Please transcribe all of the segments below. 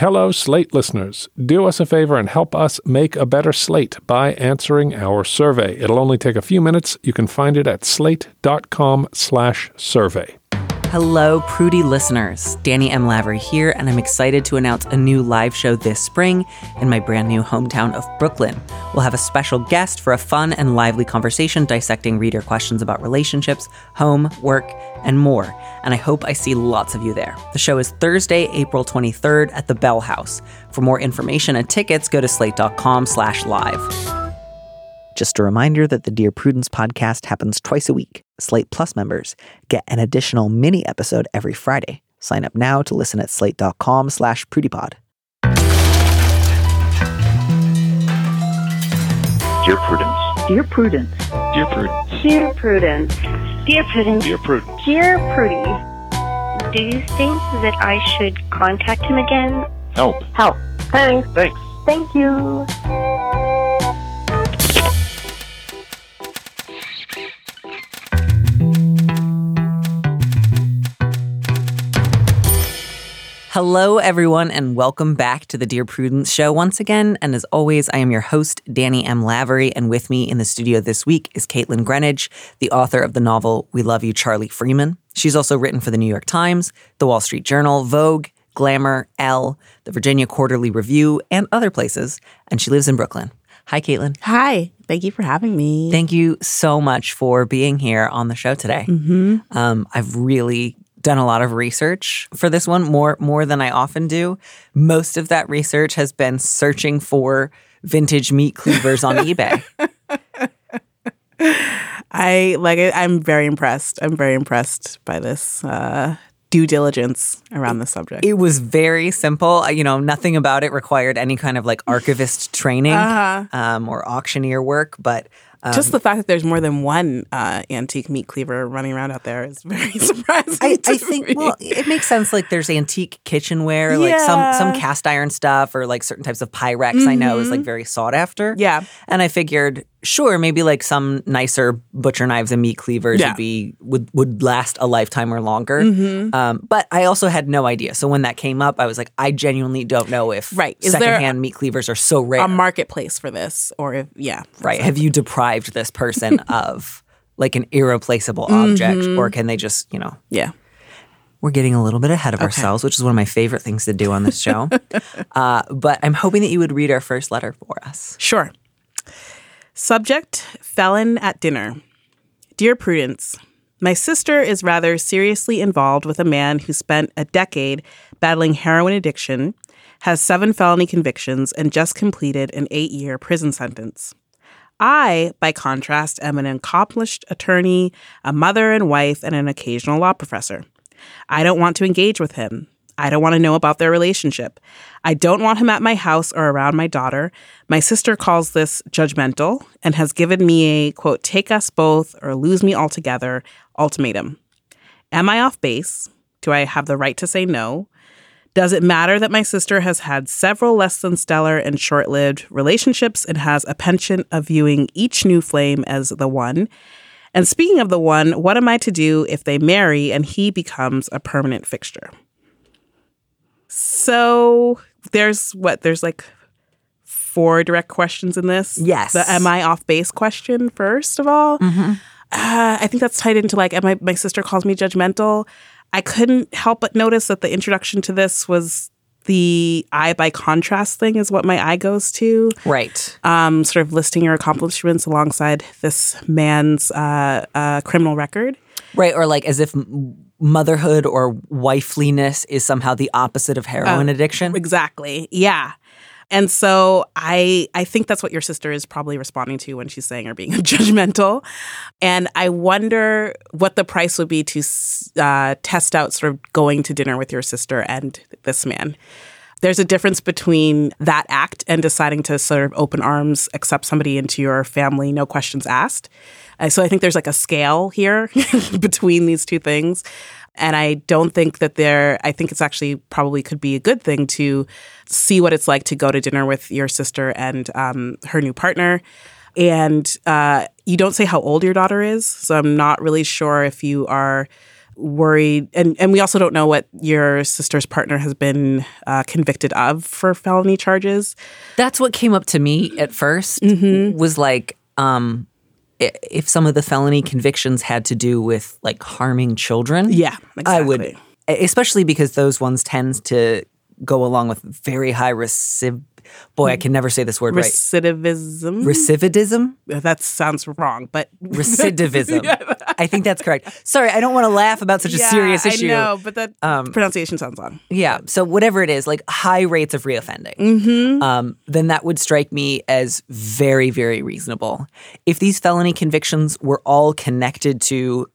Hello, Slate listeners. Do us a favor and help us make a better slate by answering our survey. It'll only take a few minutes. You can find it at slate.com slash survey. Hello, Prudy listeners. Danny M. Lavery here, and I'm excited to announce a new live show this spring in my brand new hometown of Brooklyn. We'll have a special guest for a fun and lively conversation dissecting reader questions about relationships, home, work, and more. And I hope I see lots of you there. The show is Thursday, April 23rd at the Bell House. For more information and tickets, go to slate.com slash live. Just a reminder that the Dear Prudence podcast happens twice a week. Slate Plus members get an additional mini episode every Friday. Sign up now to listen at slate.com slash prudypod. Dear Prudence. Dear Prudence. Dear Prudence. Dear Prudence. Dear Prudence. Dear Prudence. Dear Prudy. Do you think that I should contact him again? Help. Help. Thanks. Thanks. Thank you. Hello, everyone, and welcome back to the Dear Prudence Show once again. And as always, I am your host, Danny M. Lavery, and with me in the studio this week is Kaitlyn Greenidge, the author of the novel We Love You, Charlie Freeman. She's also written for the New York Times, the Wall Street Journal, Vogue, Glamour, Elle, the Virginia Quarterly Review, and other places, and she lives in Brooklyn. Hi, Kaitlyn. Hi. Thank you for having me. Thank you so much for being here on the show today. Um, I've really done a lot of research for this one, more more than I often do. Most of that research has been searching for vintage meat cleavers on eBay. I like it. I'm very impressed. I'm very impressed by this uh, due diligence around the subject. It was very simple. You know, nothing about it required any kind of like archivist training Uh-huh. um, or auctioneer work, but. Um, Just the fact that there's more than one uh, antique meat cleaver running around out there is very surprising. I, I think me. well, it makes sense. Like there's antique kitchenware, like some some cast iron stuff, or like certain types of Pyrex. I know is like very sought after. Mm-hmm. Yeah. and I figured, sure, maybe like some nicer butcher knives and meat cleavers Yeah. would be would would last a lifetime or longer. Mm-hmm. Um, but I also had no idea. So when that came up, I was like, I genuinely don't know if Right. Is secondhand meat cleavers are so rare. a marketplace for this, or if yeah, right? Have you deprived this person of like an irreplaceable object, Mm-hmm. or can they just you know? yeah. We're getting a little bit ahead of ourselves, which is one of my favorite things to do on this show. uh, but I'm hoping that you would read our first letter for us. Sure. Subject Felon at Dinner. Dear Prudence, my sister is rather seriously involved with a man who spent a decade battling heroin addiction, has seven felony convictions, and just completed an eight year prison sentence. I, by contrast, am an accomplished attorney, a mother and wife, and an occasional law professor. I don't want to engage with him. I don't want to know about their relationship. I don't want him at my house or around my daughter. My sister calls this judgmental and has given me a quote, take us both or lose me altogether ultimatum. Am I off base? Do I have the right to say no? Does it matter that my sister has had several less than stellar and short lived relationships and has a penchant of viewing each new flame as the one? And speaking of the one, what am I to do if they marry and he becomes a permanent fixture? So there's what? There's like four direct questions in this. Yes. The am I off base question, first of all. Uh, I think that's tied into like, am I, my sister calls me judgmental. I couldn't help but notice that the introduction to this was the eye by contrast thing, is what my eye goes to Right. um, sort of listing your accomplishments alongside this man's uh, uh, criminal record. Right. Or like as if motherhood or wifeliness is somehow the opposite of heroin addiction. Exactly. Yeah. And so I I think that's what your sister is probably responding to when she's saying or being judgmental. And I wonder what the price would be to uh, test out sort of going to dinner with your sister and this man. There's a difference between that act and deciding to sort of open arms, accept somebody into your family, no questions asked. Uh, so I think there's like a scale here between these two things. And I don't think that there, I think it's actually probably could be a good thing to see what it's like to go to dinner with your sister and um, her new partner. And uh, you don't say how old your daughter is. So I'm not really sure if you are worried, and and we also don't know what your sister's partner has been uh, convicted of for felony charges. That's what came up to me at 1st was like um if some of the felony convictions had to do with like harming children. Yeah, I would especially because those ones tend to go along with very high reciv boy, I can never say this word right. Recidivism. Recidivism? that sounds wrong, but Recidivism. I think that's correct. Sorry, I don't want to laugh about such a serious issue. I know, but that pronunciation sounds wrong. Yeah. So whatever it is, like high rates of reoffending, Mm-hmm. um, then that would strike me as very, very reasonable. If these felony convictions were all connected to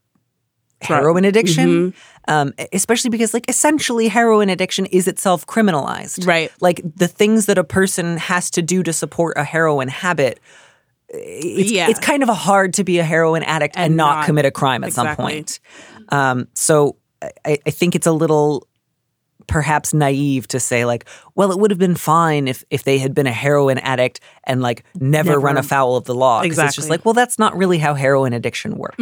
heroin addiction, Mm-hmm. Um, especially because like essentially heroin addiction is itself criminalized. Right. Like the things that a person has to do to support a heroin habit. It's, Yeah. it's kind of hard to be a heroin addict and, And not, not- commit a crime at some point. Um, so I, I think it's a little perhaps naive to say like, well, it would have been fine if if they had been a heroin addict and like never, Never. run afoul of the law. 'Cause It's just like, well, that's not really how heroin addiction works.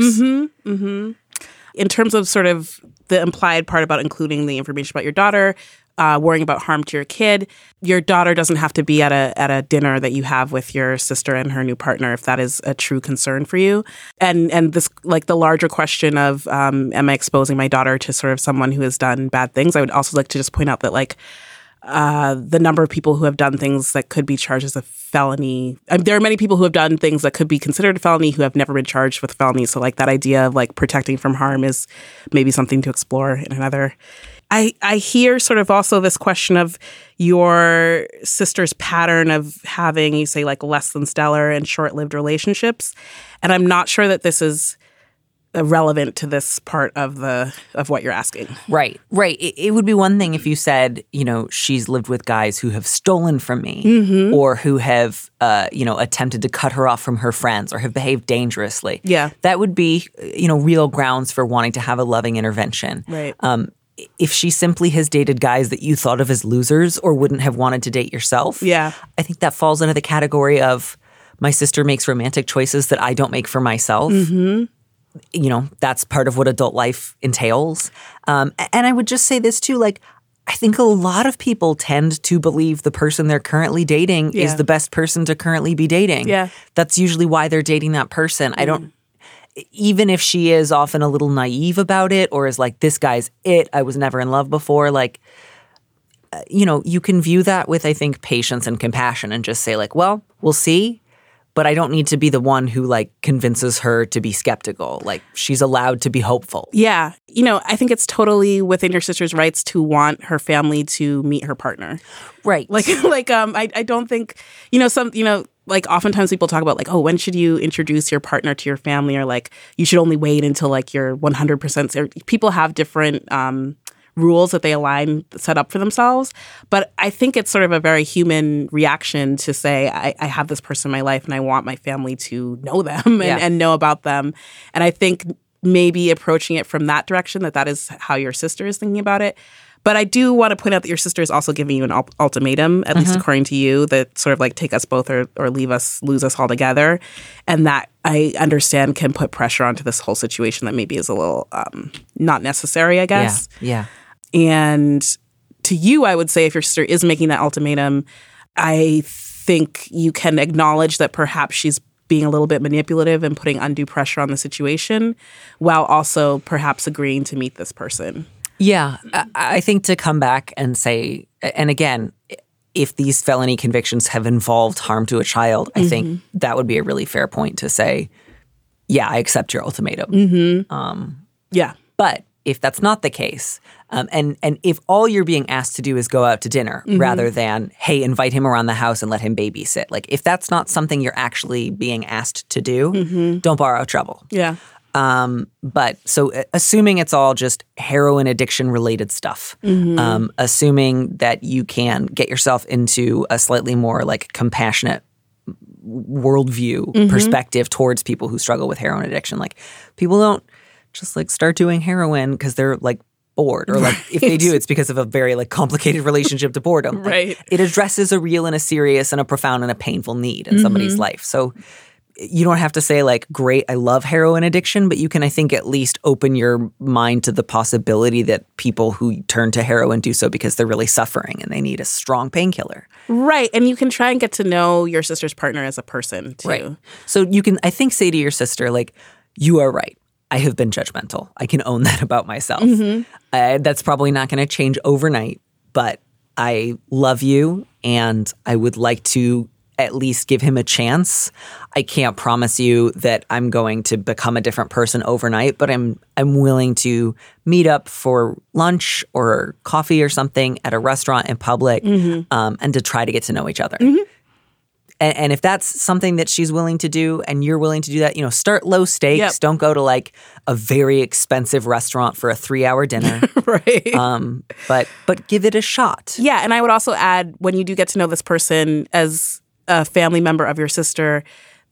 in terms of sort of the implied part about including the information about your daughter, uh, worrying about harm to your kid, your daughter doesn't have to be at a at a dinner that you have with your sister and her new partner if that is a true concern for you. And and this like the larger question of um, am I exposing my daughter to sort of someone who has done bad things? I would also like to just point out that like uh, the number of people who have done things that could be charged as a felony. I mean, there are many people who have done things that could be considered a felony who have never been charged with felony. So, like that idea of like protecting from harm is maybe something to explore in another. I I hear sort of also this question of your sister's pattern of having you say like less than stellar and short lived relationships, and I'm not sure that this is relevant to this part of the of what you're asking. Right, right. It, it would be one thing if you said, you know, she's lived with guys who have stolen from me Mm-hmm. or who have, uh, you know, attempted to cut her off from her friends or have behaved dangerously. Yeah. That would be, you know, real grounds for wanting to have a loving intervention. Right. Um, if she simply has dated guys that you thought of as losers or wouldn't have wanted to date yourself, Yeah. I think that falls into the category of my sister makes romantic choices that I don't make for myself. Mm-hmm. You know, that's part of what adult life entails. Um, and I would just say this too like, I think a lot of people tend to believe the person they're currently dating is the best person to currently be dating. Yeah. That's usually why they're dating that person. I don't even if she is often a little naive about it or is like this guy's it i was never in love before like uh, you know you can view that with i think patience and compassion and just say like well we'll see but i don't need to be the one who like convinces her to be skeptical like she's allowed to be hopeful Yeah. You know, I think it's totally within your sister's rights to want her family to meet her partner. right Like like um I, I don't think you know some you know like oftentimes people talk about like oh when should you introduce your partner to your family or like you should only wait until like you're 100% people have different um rules that they align set up for themselves but i think it's sort of a very human reaction to say i, I have this person in my life and i want my family to know them and, Yeah. and know about them and i think maybe approaching it from that direction that that is how your sister is thinking about it but I do want to point out that your sister is also giving you an ultimatum, at least according to you, that sort of like take us both or, or leave us, lose us altogether. And that I understand can put pressure onto this whole situation that maybe is a little um, not necessary, I yeah guess. yeah And to you, I would say if your sister is making that ultimatum, I think you can acknowledge that perhaps she's being a little bit manipulative and putting undue pressure on the situation while also perhaps agreeing to meet this person. Yeah, I, think to come back and say, and again, if these felony convictions have involved harm to a child, I think mm-hmm. that would be a really fair point to say, yeah, I accept your ultimatum. Mm-hmm. Um, yeah. But if that's not the case, um, and and if all you're being asked to do is go out to dinner rather than hey, invite him around the house and let him babysit, like if that's not something you're actually being asked to do, don't borrow trouble. Yeah. Um, but so uh, assuming it's all just heroin addiction related stuff, um, assuming that you can get yourself into a slightly more like compassionate worldview perspective towards people who struggle with heroin addiction. Like people don't just like start doing heroin because they're like bored or like if they do it's because of a very like complicated relationship to boredom Like, Right. it addresses a real and a serious and a profound and a painful need in somebody's mm-hmm. life so you don't have to say like great i love heroin addiction but you can i think at least open your mind to the possibility that people who turn to heroin do so because they're really suffering and they need a strong painkiller Right. And you can try and get to know your sister's partner as a person too. right so you can i think say to your sister like you are right i have been judgmental. I can own that about myself. Uh, that's probably not going to change overnight but i love you and i would like to at least give him a chance. I can't promise you that I'm going to become a different person overnight, but I'm I'm willing to meet up for lunch or coffee or something at a restaurant in public, um, and to try to get to know each other. And, and if that's something that she's willing to do, and you're willing to do that, you know, start low stakes. Yep. Don't go to like a very expensive restaurant for a three hour dinner. right. um, but but give it a shot. Yeah, and I would also add when you do get to know this person as a family member of your sister,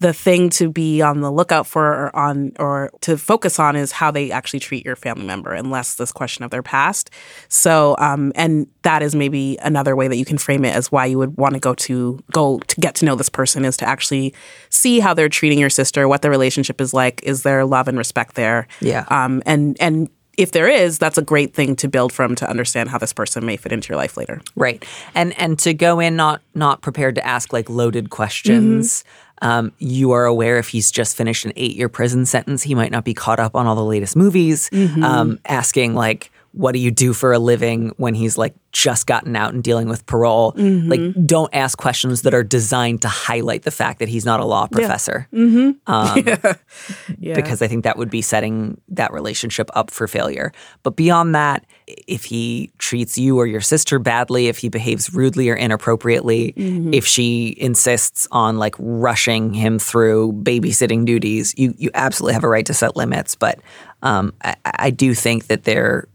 the thing to be on the lookout for or on or to focus on is how they actually treat your family member and less this question of their past. So um and that is maybe another way that you can frame it as why you would want to go to go to get to know this person is to actually see how they're treating your sister, what their relationship is like, is there love and respect there? Yeah. Um and and if there is, that's a great thing to build from to understand how this person may fit into your life later. Right. And and to go in not not prepared to ask like loaded questions. Um, you are aware if he's just finished an eight year prison sentence, he might not be caught up on all the latest movies. Um, asking like, what do you do for a living when he's like just gotten out and dealing with parole? Like, don't ask questions that are designed to highlight the fact that he's not a law professor. Um, Yeah. because I think that would be setting that relationship up for failure. But beyond that, if he treats you or your sister badly, if he behaves rudely or inappropriately, if she insists on like rushing him through babysitting duties, you you absolutely have a right to set limits. But um, I, I do think that there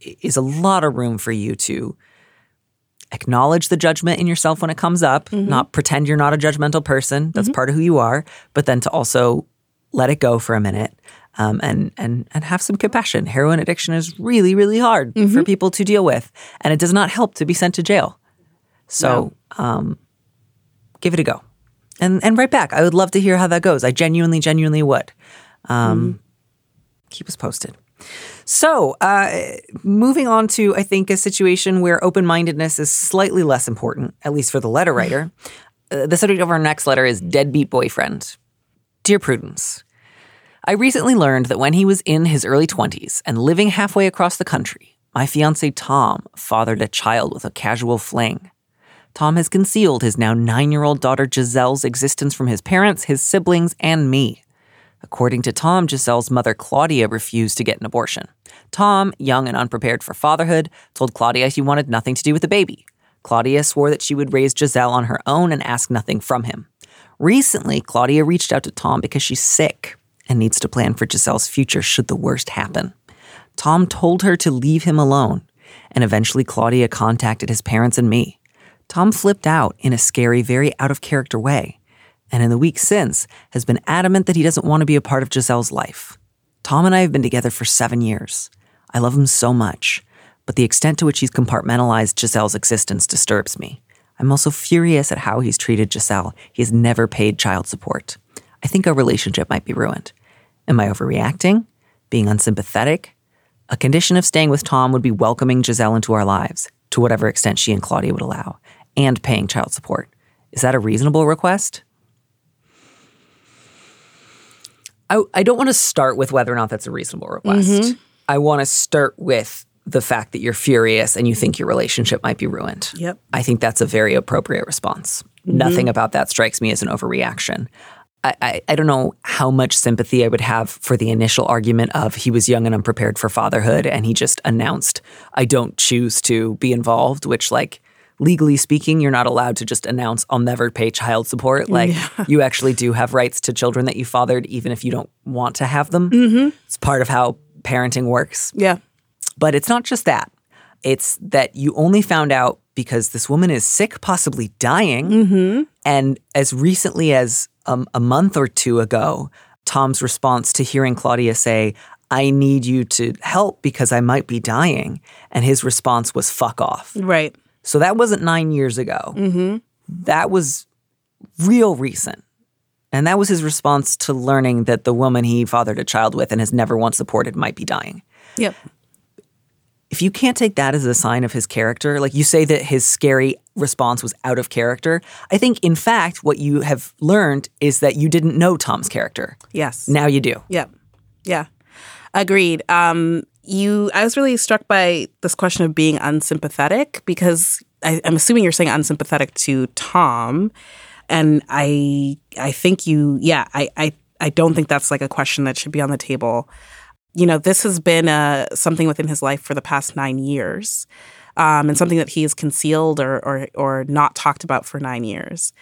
is a lot of room for you to acknowledge the judgment in yourself when it comes up, not pretend you're not a judgmental person. That's part of who you are, but then to also let it go for a minute um, and and and have some compassion. Heroin addiction is really really hard for people to deal with, and it does not help to be sent to jail. So um, give it a go, and and right back. I would love to hear how that goes. I genuinely genuinely would. Um, Keep us posted. So, uh, moving on to, I think, a situation where open mindedness is slightly less important, at least for the letter writer. Uh, the subject of our next letter is Deadbeat Boyfriend. Dear Prudence, I recently learned that when he was in his early 20s and living halfway across the country, my fiance Tom fathered a child with a casual fling. Tom has concealed his now nine year old daughter Giselle's existence from his parents, his siblings, and me. According to Tom, Giselle's mother Claudia refused to get an abortion. Tom, young and unprepared for fatherhood, told Claudia he wanted nothing to do with the baby. Claudia swore that she would raise Giselle on her own and ask nothing from him. Recently, Claudia reached out to Tom because she's sick and needs to plan for Giselle's future should the worst happen. Tom told her to leave him alone, and eventually Claudia contacted his parents and me. Tom flipped out in a scary, very out of character way and in the weeks since has been adamant that he doesn't want to be a part of Giselle's life. Tom and I have been together for seven years. I love him so much, but the extent to which he's compartmentalized Giselle's existence disturbs me. I'm also furious at how he's treated Giselle. He has never paid child support. I think our relationship might be ruined. Am I overreacting? Being unsympathetic? A condition of staying with Tom would be welcoming Giselle into our lives, to whatever extent she and Claudia would allow, and paying child support. Is that a reasonable request? I, I don't want to start with whether or not that's a reasonable request. Mm-hmm. I want to start with the fact that you're furious and you think your relationship might be ruined. Yep. I think that's a very appropriate response. Mm-hmm. Nothing about that strikes me as an overreaction. I, I, I don't know how much sympathy I would have for the initial argument of he was young and unprepared for fatherhood and he just announced, I don't choose to be involved, which, like, legally speaking, you're not allowed to just announce, I'll never pay child support. Like, you actually do have rights to children that you fathered, even if you don't want to have them. Mm-hmm. It's part of how parenting works. Yeah. But it's not just that. It's that you only found out because this woman is sick, possibly dying. And as recently as um, a month or two ago, Tom's response to hearing Claudia say, I need you to help because I might be dying. And his response was, fuck off. Right. So that wasn't nine years ago. That was real recent. And that was his response to learning that the woman he fathered a child with and has never once supported might be dying. Yep. If you can't take that as a sign of his character, like you say that his scary response was out of character, I think in fact what you have learned is that you didn't know Tom's character. Yes. Now you do. Yep. Yeah. Agreed. Um, you, I was really struck by this question of being unsympathetic because I, I'm assuming you're saying unsympathetic to Tom, and I, I think you, yeah, I, I, I don't think that's like a question that should be on the table. You know, this has been uh, something within his life for the past nine years, um, and something that he has concealed or, or, or not talked about for nine years.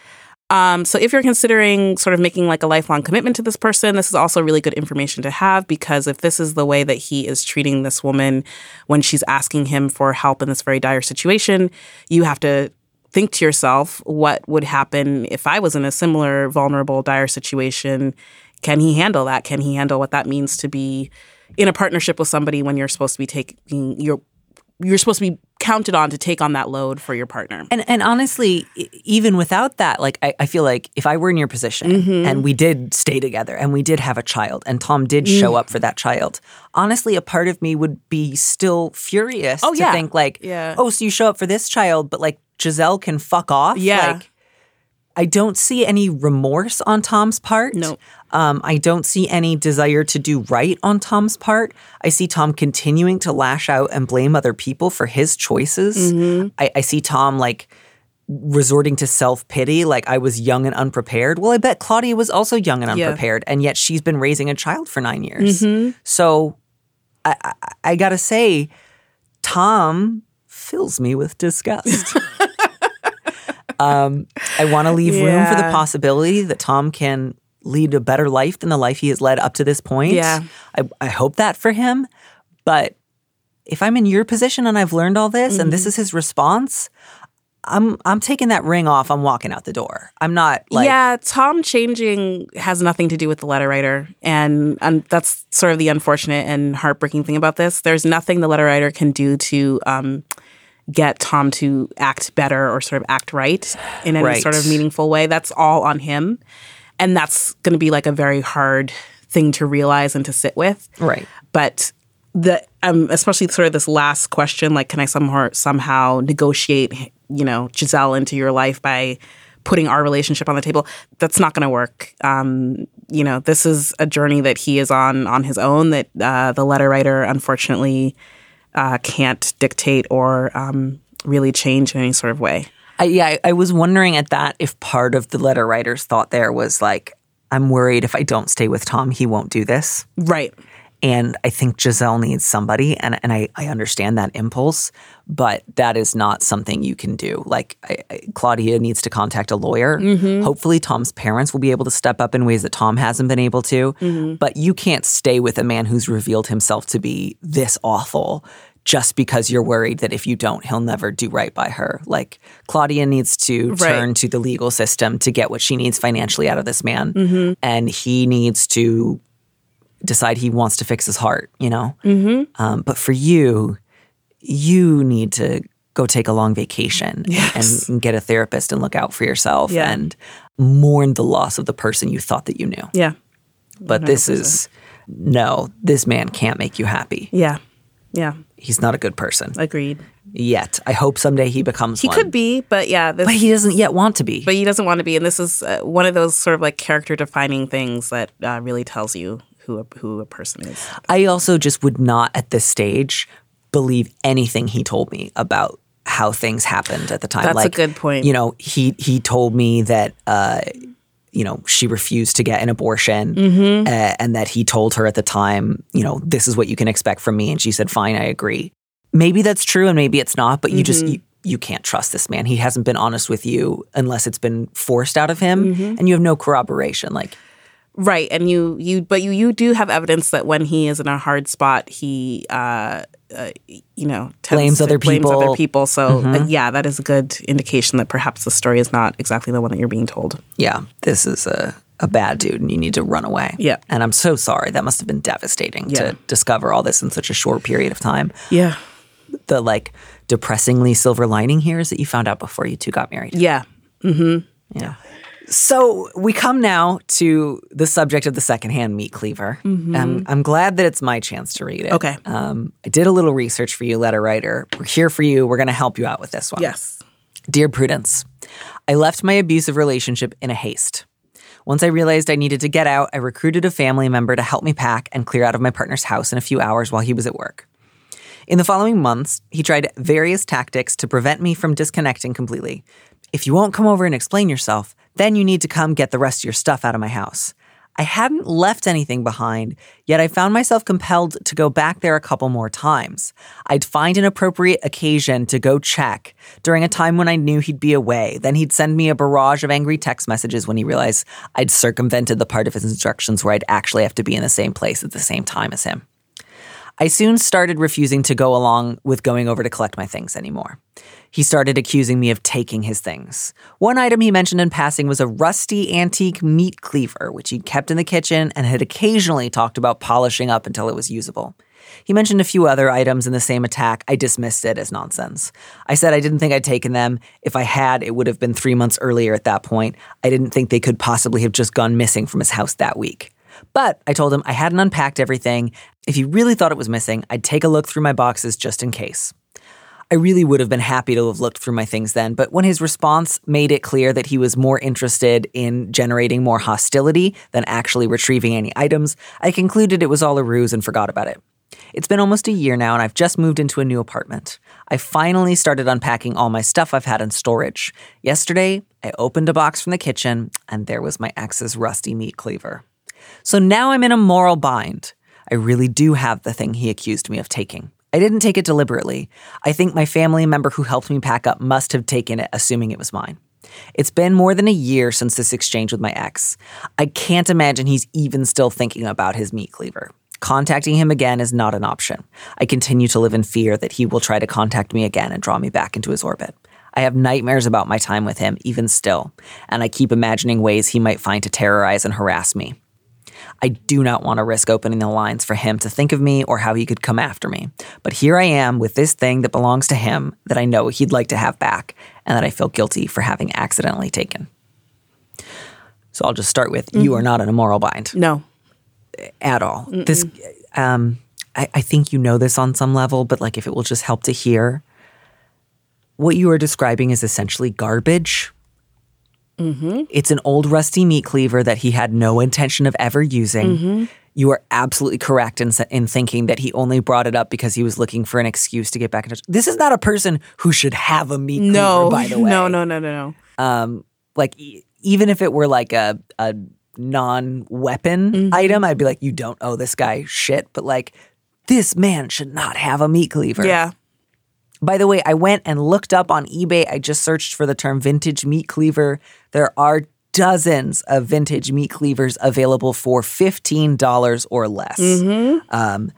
Um, so if you're considering sort of making like a lifelong commitment to this person, this is also really good information to have because if this is the way that he is treating this woman when she's asking him for help in this very dire situation, you have to think to yourself, what would happen if I was in a similar vulnerable, dire situation? Can he handle that? Can he handle what that means to be in a partnership with somebody when you're supposed to be taking you're you're supposed to be counted on to take on that load for your partner. And and honestly, even without that, like I, I feel like if I were in your position Mm-hmm. and we did stay together and we did have a child and Tom did show Mm. up for that child, honestly, a part of me would be still furious Oh, to yeah. think like, Yeah. oh, so you show up for this child, but like Giselle can fuck off. Yeah. Like, I don't see any remorse on Tom's part. No. Um, I don't see any desire to do right on Tom's part. I see Tom continuing to lash out and blame other people for his choices. Mm-hmm. I, I see Tom like resorting to self pity, like I was young and unprepared. Well, I bet Claudia was also young and Yeah. unprepared, and yet she's been raising a child for nine years. Mm-hmm. So I, I, I gotta say, Tom fills me with disgust. um, I want to leave room for the possibility that Tom can lead a better life than the life he has led up to this point. Yeah. I, I hope that for him. But if I'm in your position and I've learned all this Mm-hmm. and this is his response, I'm I'm taking that ring off. I'm walking out the door. I'm not like yeah, Tom changing has nothing to do with the letter writer, and and that's sort of the unfortunate and heartbreaking thing about this. There's nothing the letter writer can do to um, get Tom to act better or sort of act right in any Right. sort of meaningful way. That's all on him, and that's going to be like a very hard thing to realize and to sit with. right. But the um, especially sort of this last question, like, can I somehow somehow negotiate, you know, Giselle into your life by putting our relationship on the table? That's not going to work. Um, you know, this is a journey that he is on on his own. That uh, the letter writer, unfortunately, uh, can't dictate or um, really change in any sort of way. I, yeah, I, I was wondering at that if part of the letter writer's thought there was like, I'm worried if I don't stay with Tom, he won't do this. Right. And I think Giselle needs somebody, and, and I, I understand that impulse, but that is not something you can do. Like, I, I, Claudia needs to contact a lawyer. Hopefully, Tom's parents will be able to step up in ways that Tom hasn't been able to. But you can't stay with a man who's revealed himself to be this awful just because you're worried that if you don't, he'll never do right by her. Like, Claudia needs to Right. turn to the legal system to get what she needs financially out of this man. And he needs to decide he wants to fix his heart, you know? Mm-hmm. Um, but for you, you need to go take a long vacation and, and get a therapist and look out for yourself Yeah. and mourn the loss of the person you thought that you knew. Yeah. But this is no, this man can't make you happy. Yeah. Yeah. He's not a good person Agreed. yet. I hope someday he becomes He one. could be, but yeah, this but he doesn't yet want to be. but he doesn't want to be and this is uh, one of those sort of like character defining things that uh, really tells you who a, who a person is I also just would not at this stage believe anything he told me about how things happened at the time. That's a good point. You know, he he told me that uh, you know she refused to get an abortion, Mm-hmm. uh, and that he told her at the time, you know, this is what you can expect from me, and she said, "Fine, I agree." Maybe that's true, and maybe it's not. But you just Mm-hmm. you, you can't trust this man. He hasn't been honest with you unless it's been forced out of him, Mm-hmm. and you have no corroboration. Like right and you you but you you do have evidence that when he is in a hard spot he uh, uh you know Blames other blames people. other people so uh, yeah that is a good indication that perhaps the story is not exactly the one that you're being told yeah, this is a, a bad dude and you need to run away. Yeah. And I'm so sorry. That must have been devastating Yeah. to discover all this in such a short period of time. yeah The like depressingly silver lining here is that you found out before you two got married. yeah Mm-hmm. Yeah. So we come now to the subject of the secondhand meat cleaver. Um, I'm glad that it's my chance to read it. Okay. Um, I did a little research for you, letter writer. We're here for you. We're going to help you out with this one. Yes. Dear Prudence, I left my abusive relationship in a haste. Once I realized I needed to get out, I recruited a family member to help me pack and clear out of my partner's house in a few hours while he was at work. In the following months, he tried various tactics to prevent me from disconnecting completely. If you won't come over and explain yourself, then you need to come get the rest of your stuff out of my house. I hadn't left anything behind, yet I found myself compelled to go back there a couple more times. I'd find an appropriate occasion to go check during a time when I knew he'd be away. Then he'd send me a barrage of angry text messages when he realized I'd circumvented the part of his instructions where I'd actually have to be in the same place at the same time as him. I soon started refusing to go along with going over to collect my things anymore. He started accusing me of taking his things. One item he mentioned in passing was a rusty antique meat cleaver, which he'd kept in the kitchen and had occasionally talked about polishing up until it was usable. He mentioned a few other items in the same attack. I dismissed it as nonsense. I said I didn't think I'd taken them. If I had, it would have been three months earlier at that point. I didn't think they could possibly have just gone missing from his house that week. But I told him I hadn't unpacked everything. If he really thought it was missing, I'd take a look through my boxes just in case. I really would have been happy to have looked through my things then, but when his response made it clear that he was more interested in generating more hostility than actually retrieving any items, I concluded it was all a ruse and forgot about it. It's been almost a year now, and I've just moved into a new apartment. I finally started unpacking all my stuff I've had in storage. Yesterday, I opened a box from the kitchen, and there was my ex's rusty meat cleaver. So now I'm in a moral bind. I really do have the thing he accused me of taking. I didn't take it deliberately. I think my family member who helped me pack up must have taken it, assuming it was mine. It's been more than a year since this exchange with my ex. I can't imagine he's even still thinking about his meat cleaver. Contacting him again is not an option. I continue to live in fear that he will try to contact me again and draw me back into his orbit. I have nightmares about my time with him, even still, and I keep imagining ways he might find to terrorize and harass me. I do not want to risk opening the lines for him to think of me or how he could come after me. But here I am with this thing that belongs to him that I know he'd like to have back and that I feel guilty for having accidentally taken. So I'll just start with you are not in a moral bind No. at all. This, um, I, I think you know this on some level, but like if it will just help to hear, what you are describing is essentially garbage. It's an old rusty meat cleaver that he had no intention of ever using. You are absolutely correct in, in thinking that he only brought it up because he was looking for an excuse to get back in touch. This is not a person who should have a meat No. cleaver, by the way No, no, no, no, no. um, like e- even if it were like a a non-weapon Mm-hmm. item, I'd be like, you don't owe this guy shit. But like, this man should not have a meat cleaver. Yeah. By the way, I went and looked up on eBay. I just searched for the term vintage meat cleaver. There are dozens of vintage meat cleavers available for fifteen dollars or less. Um,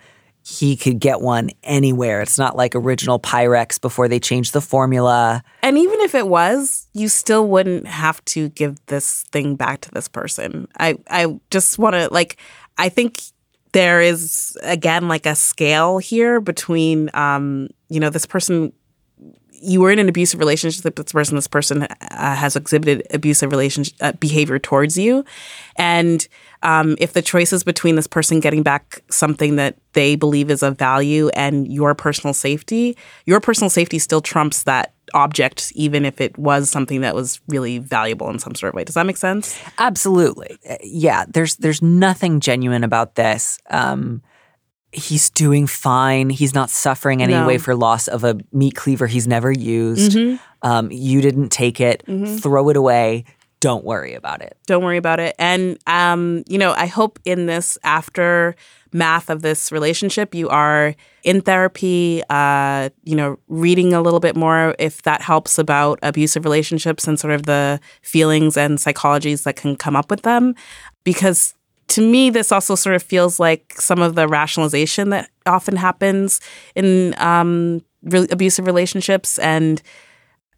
he could get one anywhere. It's not like original Pyrex before they changed the formula. And even if it was, you still wouldn't have to give this thing back to this person. I I just want to like I think there is again like a scale here between um you know this person you were in an abusive relationship with this person this person uh, has exhibited abusive relationship uh, behavior towards you. And um, if the choice is between this person getting back something that they believe is of value and your personal safety your personal safety still trumps that object even if it was something that was really valuable in some sort of way does that make sense Absolutely. Uh, Yeah, there's there's nothing genuine about this. Um he's doing fine. He's not suffering any No. way for loss of a meat cleaver he's never used. Mm-hmm. Um you didn't take it. Throw it away. Don't worry about it. don't worry about it and um you know i hope in this aftermath of this relationship you are in therapy uh you know reading a little bit more if that helps about abusive relationships and sort of the feelings and psychologies that can come up with them because to me this also sort of feels like some of the rationalization that often happens in um re- abusive relationships and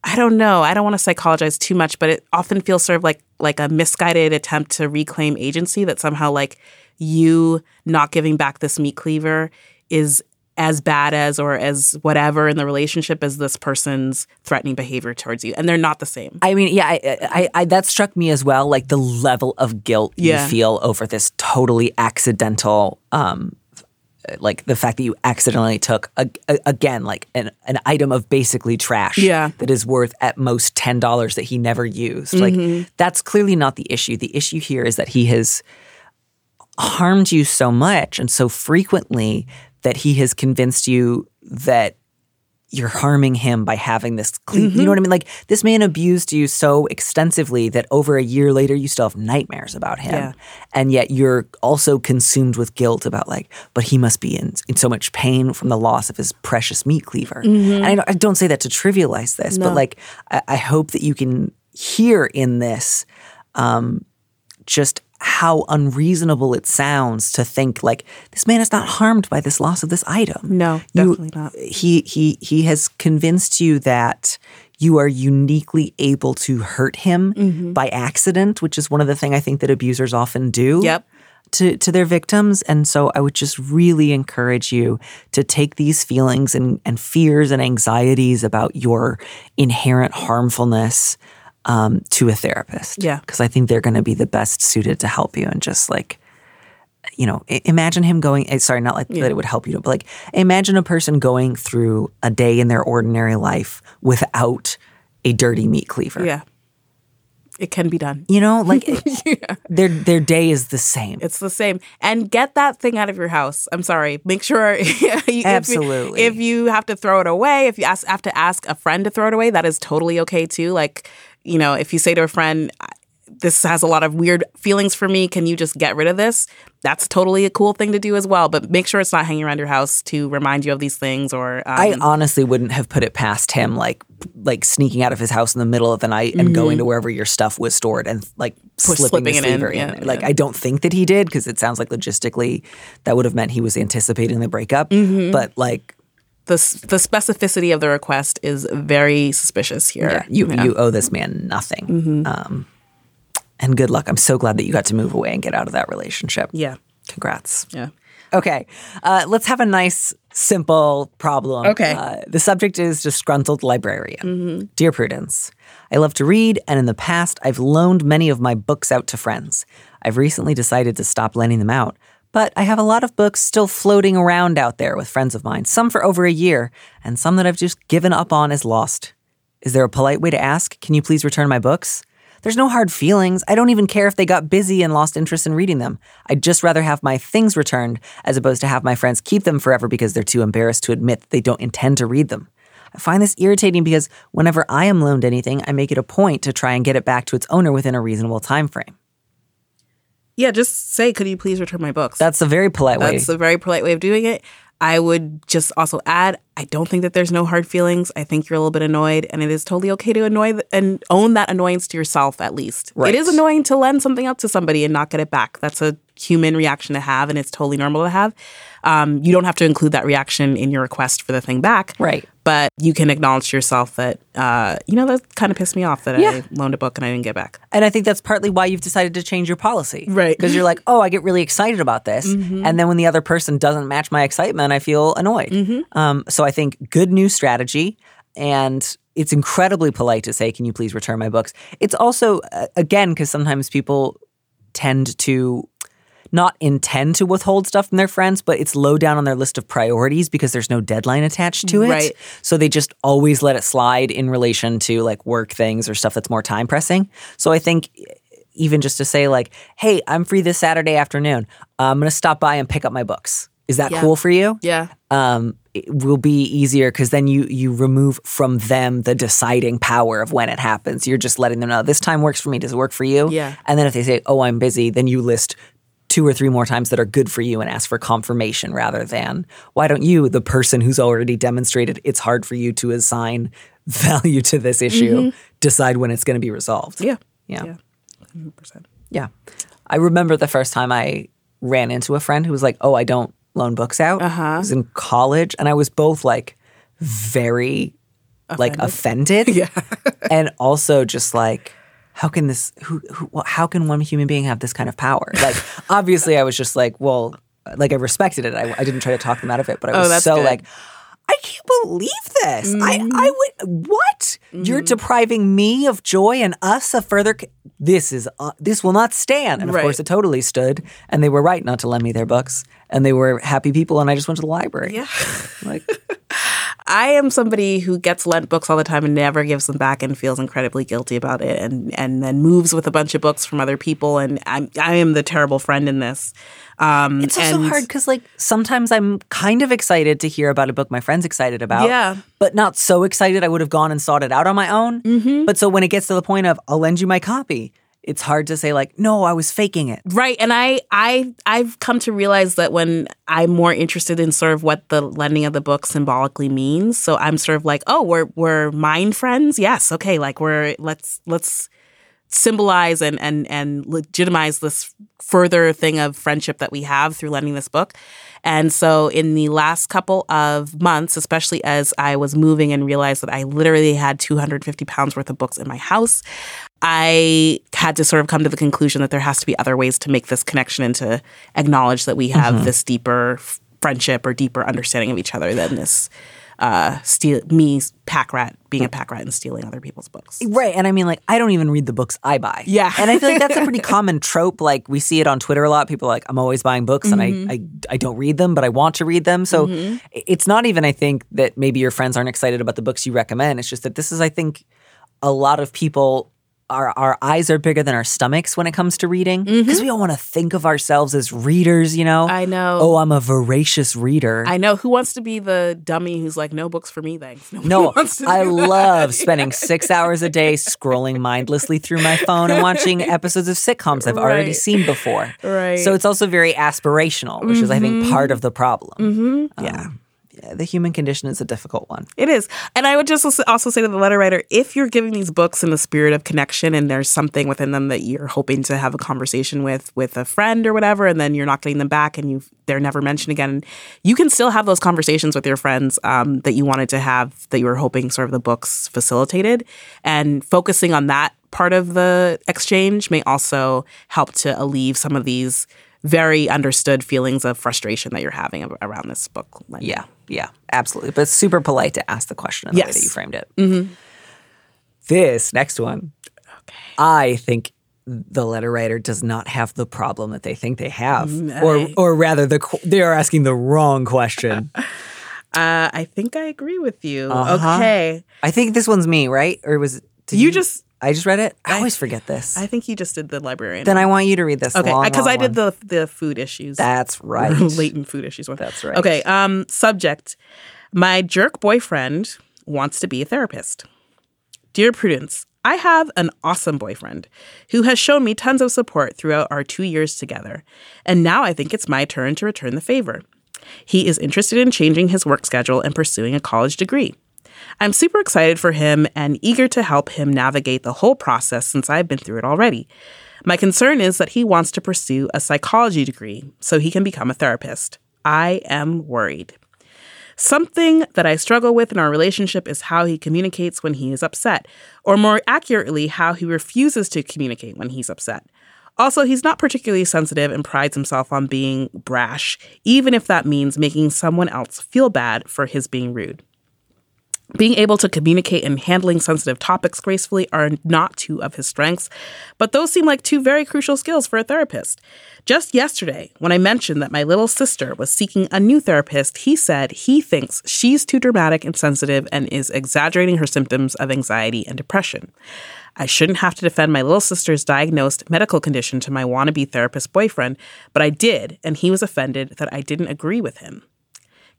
I don't know. I don't want to psychologize too much, but it often feels sort of like like a misguided attempt to reclaim agency that somehow like you not giving back this meat cleaver is as bad as or as whatever in the relationship as this person's threatening behavior towards you, and they're not the same. I mean, yeah, I, I, I, that struck me as well. Like the level of guilt Yeah. you feel over this totally accidental, um, like the fact that you accidentally took a, a- again like an, an item of basically trash Yeah. that is worth at most ten dollars that he never used. Like mm-hmm. that's clearly not the issue. The issue here is that he has harmed you so much and so frequently that he has convinced you that you're harming him by having this clean. You know what I mean? Like this man abused you so extensively that over a year later you still have nightmares about him. Yeah. And yet you're also consumed with guilt about like, but he must be in, in so much pain from the loss of his precious meat cleaver. And I don't, I don't say that to trivialize this, but like I, I hope that you can hear in this um, just how unreasonable it sounds to think like this man is not harmed by this loss of this item. No, You- definitely not. He he he has convinced you that you are uniquely able to hurt him Mm-hmm. by accident, which is one of the things I think that abusers often do. Yep. To, to their victims. And so I would just really encourage you to take these feelings and, and fears and anxieties about your inherent harmfulness um, to a therapist. Yeah. Because I think they're going to be the best suited to help you and just like, you know, imagine him going, eh, sorry, not like that it would help you, but like imagine a person going through a day in their ordinary life without a dirty meat cleaver. Yeah, it can be done. You know, like their their day is the same. It's the same. And get that thing out of your house. I'm sorry. Make sure you, if you- Absolutely. If you, have to throw it away, if you ask, have to ask a friend to throw it away, that is totally okay too. Like, you know, if you say to a friend, this has a lot of weird feelings for me. Can you just get rid of this? That's totally a cool thing to do as well. But make sure it's not hanging around your house to remind you of these things or. Um, I honestly wouldn't have put it past him, like like sneaking out of his house in the middle of the night and going to wherever your stuff was stored and like Push- slipping, Mm-hmm. slipping it in, in. yeah. Like yeah. I don't think that he did because it sounds like logistically that would have meant he was anticipating the breakup. Mm-hmm. But like the, the specificity of the request is very suspicious here. yeah, you Yeah. you owe this man nothing. Um, and good luck. I'm so glad that you got to move away and get out of that relationship. Yeah. Congrats. Yeah. Okay, uh, let's have a nice, simple problem. Okay. Uh, the subject is disgruntled librarian. Dear Prudence, I love to read, and in the past, I've loaned many of my books out to friends. I've recently decided to stop lending them out, but I have a lot of books still floating around out there with friends of mine, some for over a year, and some that I've just given up on as lost. Is there a polite way to ask, can you please return my books? There's no hard feelings. I don't even care if they got busy and lost interest in reading them. I'd just rather have my things returned as opposed to have my friends keep them forever because they're too embarrassed to admit they don't intend to read them. I find this irritating because whenever I am loaned anything, I make it a point to try and get it back to its owner within a reasonable time frame. Yeah, just say, could you please return my books? That's a very polite way. That's a very polite way of doing it. I would just also add, I don't think that there's no hard feelings. I think you're a little bit annoyed, and it is totally okay to annoy th- and own that annoyance to yourself at least. Right. It is annoying to lend something out to somebody and not get it back. That's a human reaction to have, and it's totally normal to have. Um, you don't have to include that reaction in your request for the thing back. Right. But you can acknowledge to yourself that, uh, you know, that kind of pissed me off that Yeah. I loaned a book and I didn't get back. And I think that's partly why you've decided to change your policy. Right. Because you're like, oh, I get really excited about this. And then when the other person doesn't match my excitement, I feel annoyed. Um, so I think good new strategy. And it's incredibly polite to say, can you please return my books? It's also, uh, again, because sometimes people tend to not intend to withhold stuff from their friends, but it's low down on their list of priorities because there's no deadline attached to it. Right. So they just always let it slide in relation to like work things or stuff that's more time pressing. So I think even just to say like, "Hey, I'm free this Saturday afternoon. I'm going to stop by and pick up my books." Is that Yeah. cool for you? Yeah. um, it will be easier because then you you remove from them the deciding power of when it happens. You're just letting them know this time works for me. Does it work for you? Yeah. And then if they say, "Oh, I'm busy," then you list two or three more times that are good for you and ask for confirmation rather than why don't you, the person who's already demonstrated it's hard for you to assign value to this issue, decide when it's going to be resolved. Yeah. Yeah. Yeah. 100%. Yeah. I remember the first time I ran into a friend who was like, "Oh, I don't loan books out." Uh-huh. I was in college, and I was both like very like offended, yeah, and also just like, how can this? Who? who how can one human being have this kind of power? Like, obviously, I was just like, well. like I respected it. I, I didn't try to talk them out of it, but I Oh, was that's so good. like, I can't believe this. I, I would what? You're Mm-hmm. depriving me of joy and us of further. c- This is uh, this will not stand. And of Right. course, it totally stood. And they were right not to lend me their books. And they were happy people. And I just went to the library. Yeah. like I am somebody who gets lent books all the time and never gives them back and feels incredibly guilty about it and and then moves with a bunch of books from other people and I'm I am the terrible friend in this. Um It's also and hard because, like, sometimes I'm kind of excited to hear about a book my friend's excited about. Yeah. But not so excited I would have gone and sought it out on my own. Mm-hmm. But so when it gets to the point of, I'll lend you my copy, it's hard to say, like, no, I was faking it. Right, and I I I've come to realize that when I'm more interested in sort of what the lending of the book symbolically means, so I'm sort of like, oh, we're we're mind friends, yes, okay, like we're let's let's symbolize and and and legitimize this further thing of friendship that we have through lending this book. And so in the last couple of months, especially as I was moving and realized that I literally had 250 pounds worth of books in my house, I had to sort of come to the conclusion that there has to be other ways to make this connection and to acknowledge that we have mm-hmm. this deeper friendship or deeper understanding of each other than this uh, steal me pack rat being a pack rat and stealing other people's books. Right. And I mean, like, I don't even read the books I buy. Yeah. And I feel like that's a pretty common trope. Like, we see it on Twitter a lot. People are like, I'm always buying books and Mm-hmm. I, I, I don't read them, but I want to read them. So it's not even, I think, that maybe your friends aren't excited about the books you recommend. It's just that this is, I think, a lot of people. Our, our eyes are bigger than our stomachs when it comes to reading because we all want to think of ourselves as readers, you know? Mm-hmm. I know. Oh, I'm a voracious reader. I know who wants to be the dummy who's like, no books for me, thanks. Nobody No, I do that. love spending six hours a day scrolling mindlessly through my phone and watching episodes of sitcoms I've already seen before. Right. So it's also very aspirational, which is, I think, part of the problem. Mm-hmm. Um, yeah, the human condition is a difficult one. It is. And I would just also say to the letter writer if you're giving these books in the spirit of connection and there's something within them that you're hoping to have a conversation with with a friend or whatever and then you're not getting them back and you they're never mentioned again, you can still have those conversations with your friends um, that you wanted to have that you were hoping sort of the books facilitated and focusing on that part of the exchange may also help to alleviate some of these very understood feelings of frustration that you're having around this book. lending. Yeah, yeah, absolutely. But it's super polite to ask the question in the way that you framed it. This next one, I think the letter writer does not have the problem that they think they have, or or rather, the they are asking the wrong question. Uh, I think I agree with you. Uh-huh. Okay. I think this one's me, right? Or was it? did You just- I just read it. I, always forget this. I think you just did the librarian. then I want you to read this. okay because I did the the food issues. That's right. latent food issues one. That's right. Okay. Um. Subject: My jerk boyfriend wants to be a therapist. Dear Prudence, I have an awesome boyfriend who has shown me tons of support throughout our two years together, and now I think it's my turn to return the favor. He is interested in changing his work schedule and pursuing a college degree. I'm super excited for him and eager to help him navigate the whole process since I've been through it already. My concern is that he wants to pursue a psychology degree so he can become a therapist. I am worried. Something that I struggle with in our relationship is how he communicates when he is upset, or more accurately, how he refuses to communicate when he's upset. Also, he's not particularly sensitive and prides himself on being brash, even if that means making someone else feel bad for his being rude. Being able to communicate and handling sensitive topics gracefully are not two of his strengths, but those seem like two very crucial skills for a therapist. Just yesterday, when I mentioned that my little sister was seeking a new therapist, he said he thinks she's too dramatic and sensitive and is exaggerating her symptoms of anxiety and depression. I shouldn't have to defend my little sister's diagnosed medical condition to my wannabe therapist boyfriend, but I did, and he was offended that I didn't agree with him.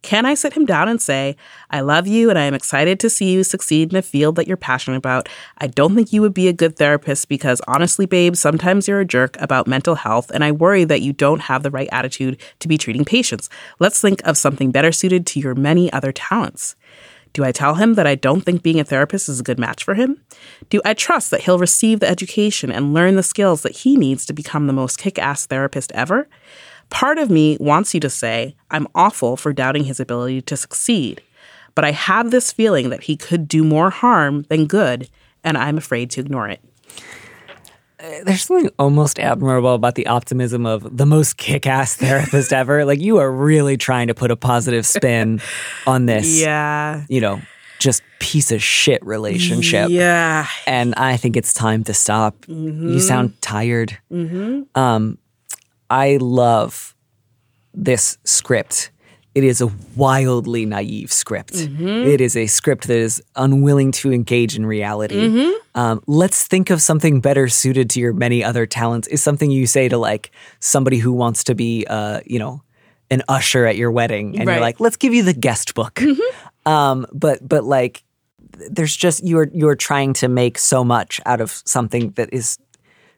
Can I sit him down and say, I love you and I am excited to see you succeed in a field that you're passionate about? I don't think you would be a good therapist because honestly, babe, sometimes you're a jerk about mental health and I worry that you don't have the right attitude to be treating patients. Let's think of something better suited to your many other talents. Do I tell him that I don't think being a therapist is a good match for him? Do I trust that he'll receive the education and learn the skills that he needs to become the most kick ass therapist ever? Part of me wants you to say, I'm awful for doubting his ability to succeed, but I have this feeling that he could do more harm than good, and I'm afraid to ignore it. there's something almost admirable about the optimism of the most kick-ass therapist ever. Like you are really trying to put a positive spin on this. Yeah. You know, just piece of shit relationship. Yeah. And I think it's time to stop. You sound tired. Um, I love this script. It is a wildly naive script. It is a script that is unwilling to engage in reality. Um, let's think of something better suited to your many other talents. Is something you say to like somebody who wants to be, uh, you know, an usher at your wedding, and Right. you're like, let's give you the guest book. Um, but but like, there's just you're you're trying to make so much out of something that is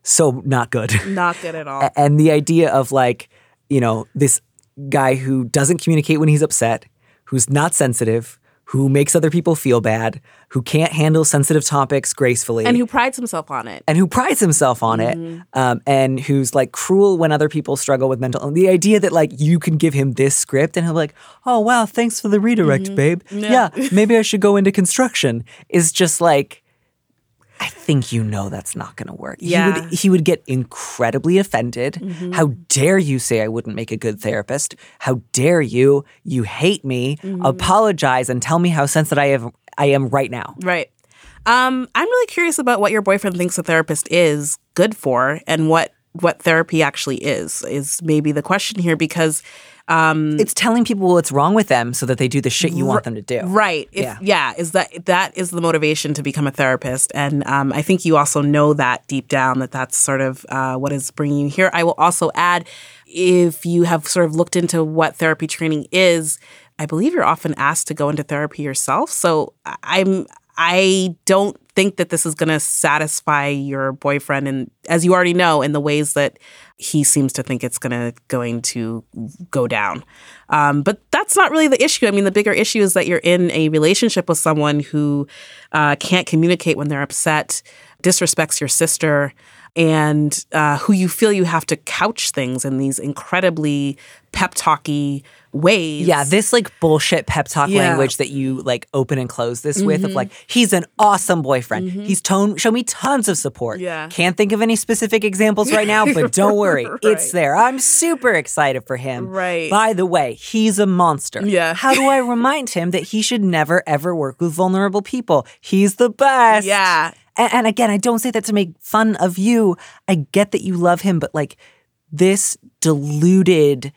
so not good. Not good at all. And the idea of like you know this guy who doesn't communicate when he's upset who's not sensitive who makes other people feel bad who can't handle sensitive topics gracefully and who prides himself on it. and who prides himself on it um, and who's like cruel when other people struggle with mental the idea that like you can give him this script and he'll be like oh wow thanks for the redirect babe yeah. maybe i should go into construction is just like I think you know that's not going to work. He Yeah. would, he would get incredibly offended. How dare you say I wouldn't make a good therapist? How dare you? You hate me. Apologize and tell me how sensitive I am, I am right now. Right. Um, I'm really curious about what your boyfriend thinks a therapist is good for and what what therapy actually is is maybe the question here because It's telling people what's wrong with them so that they do the shit you want them to do. Right. If, Yeah. yeah. Is that that is the motivation to become a therapist, and um, I think you also know that deep down that that's sort of uh, what is bringing you here. I will also add, if you have sort of looked into what therapy training is, I believe you're often asked to go into therapy yourself. So I'm I don't think that this is going to satisfy your boyfriend, and as you already know, in the ways that he seems to think it's going to going to go down. Um, but that's not really the issue. I mean, the bigger issue is that you're in a relationship with someone who uh, can't communicate when they're upset, disrespects your sister, and uh, who you feel you have to couch things in these incredibly pep talky ways. Yeah, this like bullshit pep talk Yeah. language that you like open and close this with of like he's an awesome boyfriend. He's tone show me tons of support. Yeah. Can't think of any specific examples right now, but don't worry. It's there. I'm super excited for him. Right. By the way, he's a monster. Yeah. How do I remind him that he should never ever work with vulnerable people? He's the best. Yeah. And, and again, I don't say that to make fun of you. I get that you love him, but like this deluded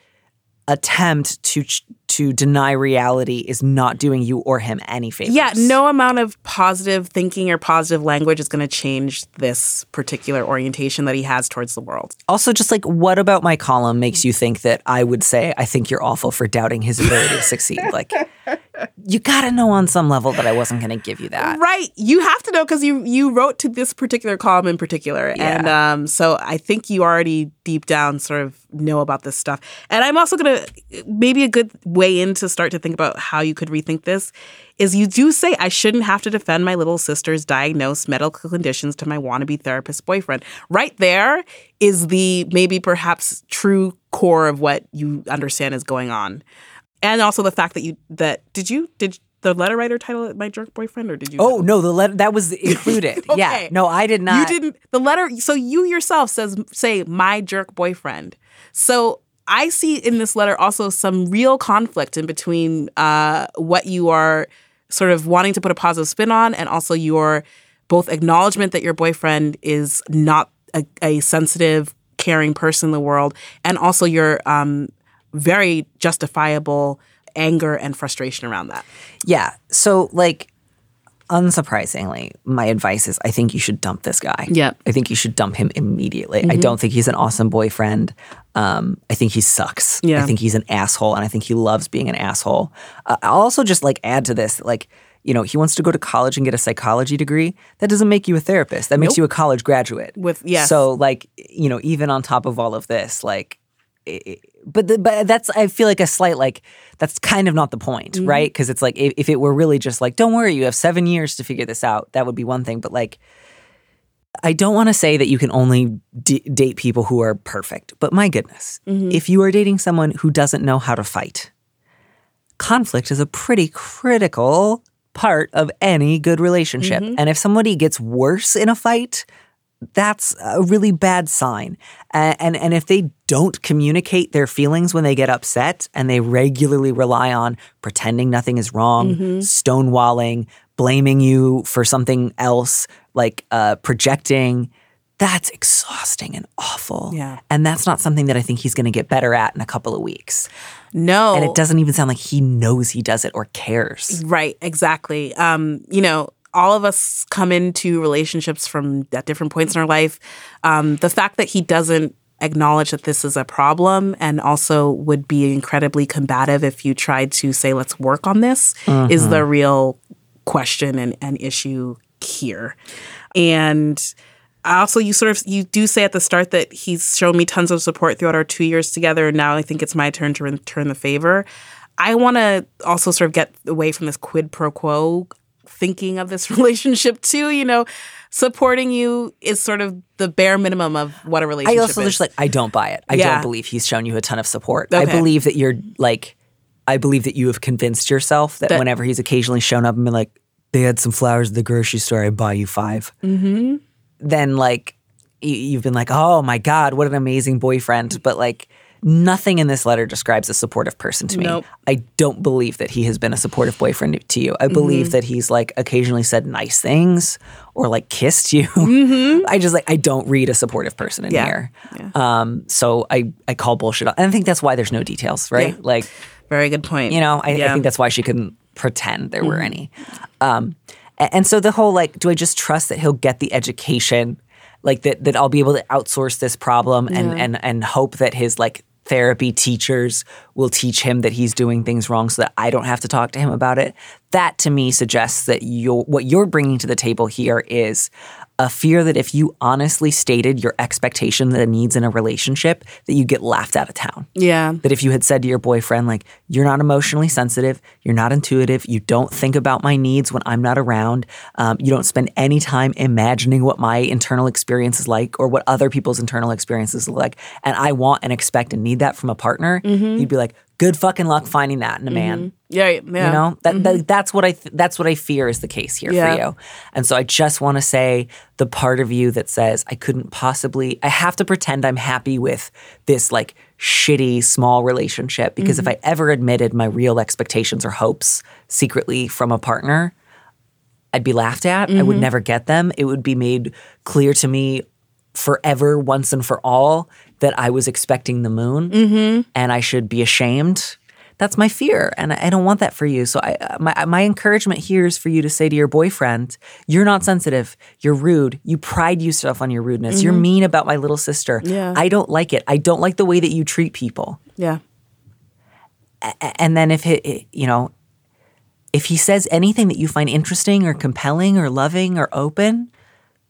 attempt to to deny reality is not doing you or him any favors. Yeah, no amount of positive thinking or positive language is going to change this particular orientation that he has towards the world. Also, just like, what about my column makes mm. you think that I would say I think you're awful for doubting his ability to succeed? Like, you gotta know on some level that I wasn't gonna give you that. Right. You have to know because you you wrote to this particular column in particular. And um, so I think you already deep down sort of know about this stuff. And I'm also gonna maybe a good way in to start to think about how you could rethink this is you do say I shouldn't have to defend my little sister's diagnosed medical conditions to my wannabe therapist boyfriend. Right there is the maybe perhaps true core of what you understand is going on. And also the fact that you that did you did the letter writer title it my jerk boyfriend or did you Oh no, the letter that was included. Yeah, no, I did not. you didn't. The letter. So you yourself says say my jerk boyfriend. So I see in this letter also some real conflict in between uh, what you are sort of wanting to put a positive spin on, and also your both acknowledgement that your boyfriend is not a, a sensitive, caring person in the world, and also your um, very justifiable anger and frustration around that. Yeah. So, like, unsurprisingly, my advice is I think you should dump this guy. Yep. I think you should dump him immediately. I don't think he's an awesome boyfriend. Um, I think he sucks. Yeah. I think he's an asshole, and I think he loves being an asshole. Uh, I'll also just like add to this, like, you know, he wants to go to college and get a psychology degree. That doesn't make you a therapist. That makes you a college graduate. With- yeah. So, like, you know, even on top of all of this, like, but the, but that's I feel like a slight like that's kind of not the point, Mm-hmm. right? Because it's like if, if it were really just like don't worry, you have seven years to figure this out, that would be one thing. But like, I don't want to say that you can only d- date people who are perfect, but my goodness, Mm-hmm. if you are dating someone who doesn't know how to fight, conflict is a pretty critical part of any good relationship. Mm-hmm. And if somebody gets worse in a fight, that's a really bad sign. And, and and if they don't communicate their feelings when they get upset and they regularly rely on pretending nothing is wrong, stonewalling, blaming you for something else, like uh, projecting, that's exhausting and awful. Yeah. And that's not something that I think he's going to get better at in a couple of weeks. No. And it doesn't even sound like he knows he does it or cares. Right, exactly. Um, you know, all of us come into relationships from at different points in our life. Um, the fact that he doesn't acknowledge that this is a problem and also would be incredibly combative if you tried to say, let's work on this, is the real question and, and issue here. And also you sort of you do say at the start that he's shown me tons of support throughout our two years together and now i think it's my turn to return the favor i want to also sort of get away from this quid pro quo thinking of this relationship too you know supporting you is sort of the bare minimum of what a relationship also is just like I don't buy it. I Yeah. don't believe he's shown you a ton of support. I believe that you're like I believe that you have convinced yourself that, That- whenever he's occasionally shown up and been like, they had some flowers at the grocery store, I buy you 5 Mm-hmm. Then like you've been like, oh my god, what an amazing boyfriend. But like nothing in this letter describes a supportive person to me. Nope. I don't believe that he has been a supportive boyfriend to you. I believe Mm-hmm. that he's like occasionally said nice things or like kissed you. I just like I don't read a supportive person in Mm-hmm. Yeah. here. Yeah. Um, so I I call bullshit. on- And I think that's why there's no details, right? Yeah. Like very good point you know, I, I think that's why she couldn't pretend there Mm-hmm. were any. Um, a- and so the whole like, do I just trust that he'll get the education, like that that I'll be able to outsource this problem and and and hope that his like therapy teachers will teach him that he's doing things wrong so that I don't have to talk to him about it. That to me suggests that you what you're bringing to the table here is a fear that if you honestly stated your expectation and needs in a relationship that you get laughed out of town. Yeah. That if you had said to your boyfriend like you're not emotionally sensitive you're not intuitive you don't think about my needs when i'm not around um, you don't spend any time imagining what my internal experience is like or what other people's internal experiences look like and i want and expect and need that from a partner you'd be like good fucking luck finding that in a man mm-hmm. yeah yeah you know that, that mm-hmm. that's what I th- that's what I fear is the case here Yeah. for you. And so I just want to say the part of you that says I couldn't possibly I have to pretend I'm happy with this like shitty small relationship because if mm-hmm. I ever admitted my real expectations or hopes secretly from a partner, I'd be laughed at. I would never get them. It would be made clear to me forever once and for all that I was expecting the moon mm-hmm. and I should be ashamed. That's my fear, and I I don't want that for you. So, I, my my encouragement here is for you to say to your boyfriend, "You're not sensitive. You're rude. You pride yourself on your rudeness. You're mm-hmm. mean about my little sister. Yeah. I don't like it. I don't like the way that you treat people." yeah A- and then if it- you know if he says anything that you find interesting or compelling or loving or open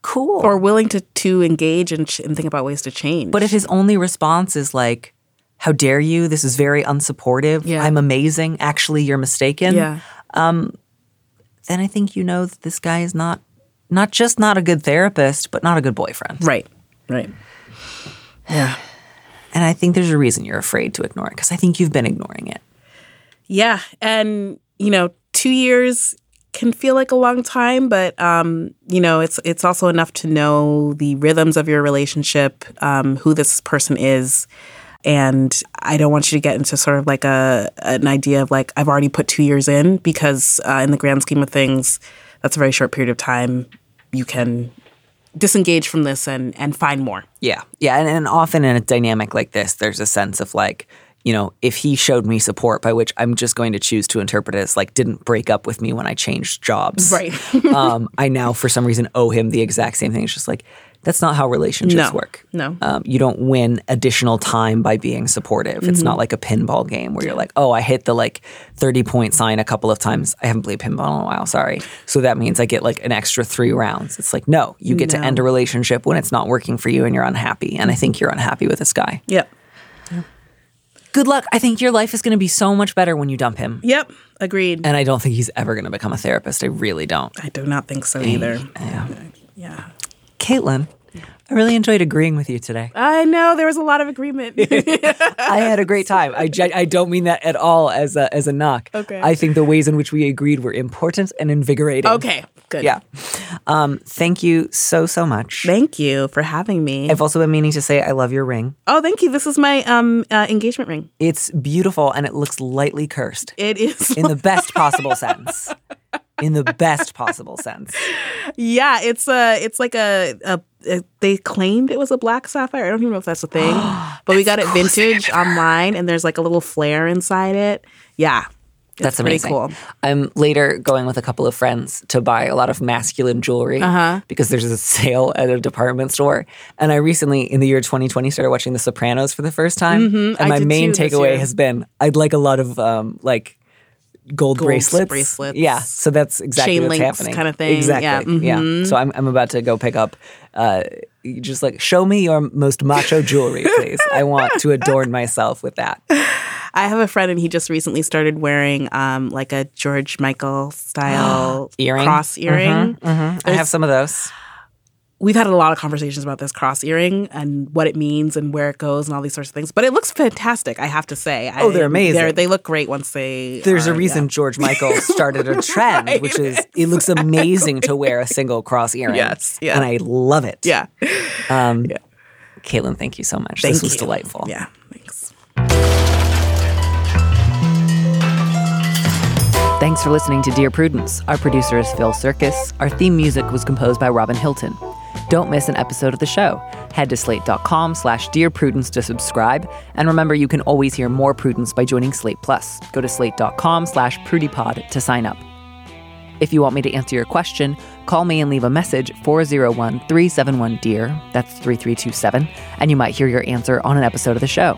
cool. or willing to to engage and, ch- and think about ways to change. But if his only response is like how dare you? This is very unsupportive. Yeah. i'm amazing. Actually you're mistaken. Yeah. Um, then i think you know that this guy is not not just not a good therapist but not a good boyfriend. Right. Right. Yeah. And i think there's a reason you're afraid to ignore it because i think you've been ignoring it. Yeah, and you know, two years can feel like a long time, but um, you know, it's it's also enough to know the rhythms of your relationship, um, who this person is, and I don't want you to get into sort of like a an idea of like I've already put two years in because uh, in the grand scheme of things, that's a very short period of time. You can disengage from this and and find more. Yeah. Yeah. And, and often in a dynamic like this, there's a sense of like, you know, if he showed me support, by which I'm just going to choose to interpret it as like didn't break up with me when I changed jobs. Right. um, I now, for some reason, owe him the exact same thing. It's just like, that's not how relationships No. work. No. Um, you don't win additional time by being supportive. It's Mm-hmm. not like a pinball game where you're like, oh, I hit the like 30 point sign a couple of times. I haven't played pinball in a while, sorry. So that means I get like an extra three rounds. It's like, no, you get to No. Mm-hmm. end a relationship when it's not working for you and you're unhappy. And I think you're unhappy with this guy. Yep. Good luck. I think your life is going to be so much better when you dump him. Yep. Agreed. And I don't think he's ever going to become a therapist. I really don't. I do not think so either. Yeah. Yeah. Kaitlyn, I really enjoyed agreeing with you today. I know there was a lot of agreement. I had a great time. I, I don't mean that at all as a, as a knock. Okay. I think the ways in which we agreed were important and invigorating. okay. Good. Yeah. Um, thank you so so much. Thank you for having me. I've also been meaning to say I love your ring. oh, thank you. This is my um uh, engagement ring. It's beautiful and it looks lightly cursed It is. in the best possible sense. In the best possible sense. yeah, it's a. It's like a, a. a- They claimed it was a black sapphire. I don't even know if that's a thing, but we got it vintage online, and there's like a little flare inside it. Yeah, it's That's pretty cool. I'm later going with a couple of friends to buy a lot of masculine jewelry Uh-huh. because there's a sale at a department store. And I recently, in the year 2020, started watching The Sopranos for the first time. Mhm. And my main takeaway has been I'd like a lot of um, like gold, Gold bracelets. bracelets. Yeah. So that's exactly Chain what's links happening. kinda thing. Exactly. Yeah. Yeah. Mhm. So I'm, I'm about to go pick up. Uh, just like show me your most macho jewelry, please. I want to adorn myself with that. I have a friend, and he just recently started wearing um like a George Michael style Earring? cross earring. Mhm. I have some of those. We've had a lot of conversations about this cross earring and what it means and where it goes and all these sorts of things. But it looks fantastic, I have to say. Oh, they're amazing. they look great once they. There's a reason yeah. George Michael started a trend, which is it looks amazing to wear a single cross earring. Yes, yeah. And I love it. Yeah. Um, Kaitlyn, thank you so much. Thank this was you. delightful. Yeah. Thanks for listening to Dear Prudence. Our producer is Phil Surkis. Our theme music was composed by Robin Hilton. Don't miss an episode of the show. Head to slate.com slash Dear Prudence to subscribe. And remember, you can always hear more Prudence by joining Slate Plus. Go to slate.com slash prudypod to sign up. If you want me to answer your question, call me and leave a message 401 371 DEAR. That's 3327. And you might hear your answer on an episode of the show.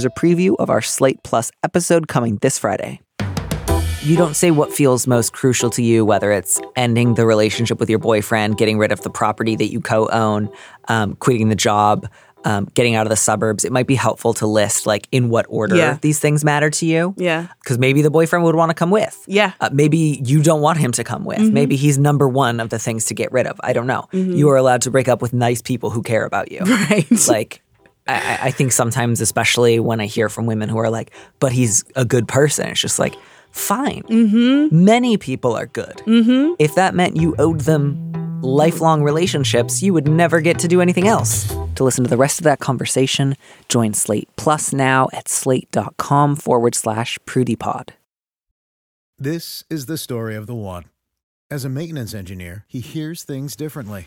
Here's a preview of our Slate Plus episode coming this Friday. You don't say what feels most crucial to you, whether it's ending the relationship with your boyfriend, getting rid of the property that you co own, um, quitting the job, um, getting out of the suburbs. It might be helpful to list, like, in what order Yeah. these things matter to you. Yeah. Because maybe the boyfriend would want to come with. Yeah. Uh, maybe you don't want him to come with. Maybe he's number one of the things to get rid of. I don't know. You are allowed to break up with nice people who care about you. Right. Like, I, I- I think sometimes, especially when I hear from women who are like, but he's a good person, it's just like, fine. Mm-hmm. Many people are good. Mm-hmm. If that meant you owed them lifelong relationships, you would never get to do anything else. To listen to the rest of that conversation, join Slate Plus now at slate.com forward slash prudypod. This is the story of the one. As a maintenance engineer, he hears things differently.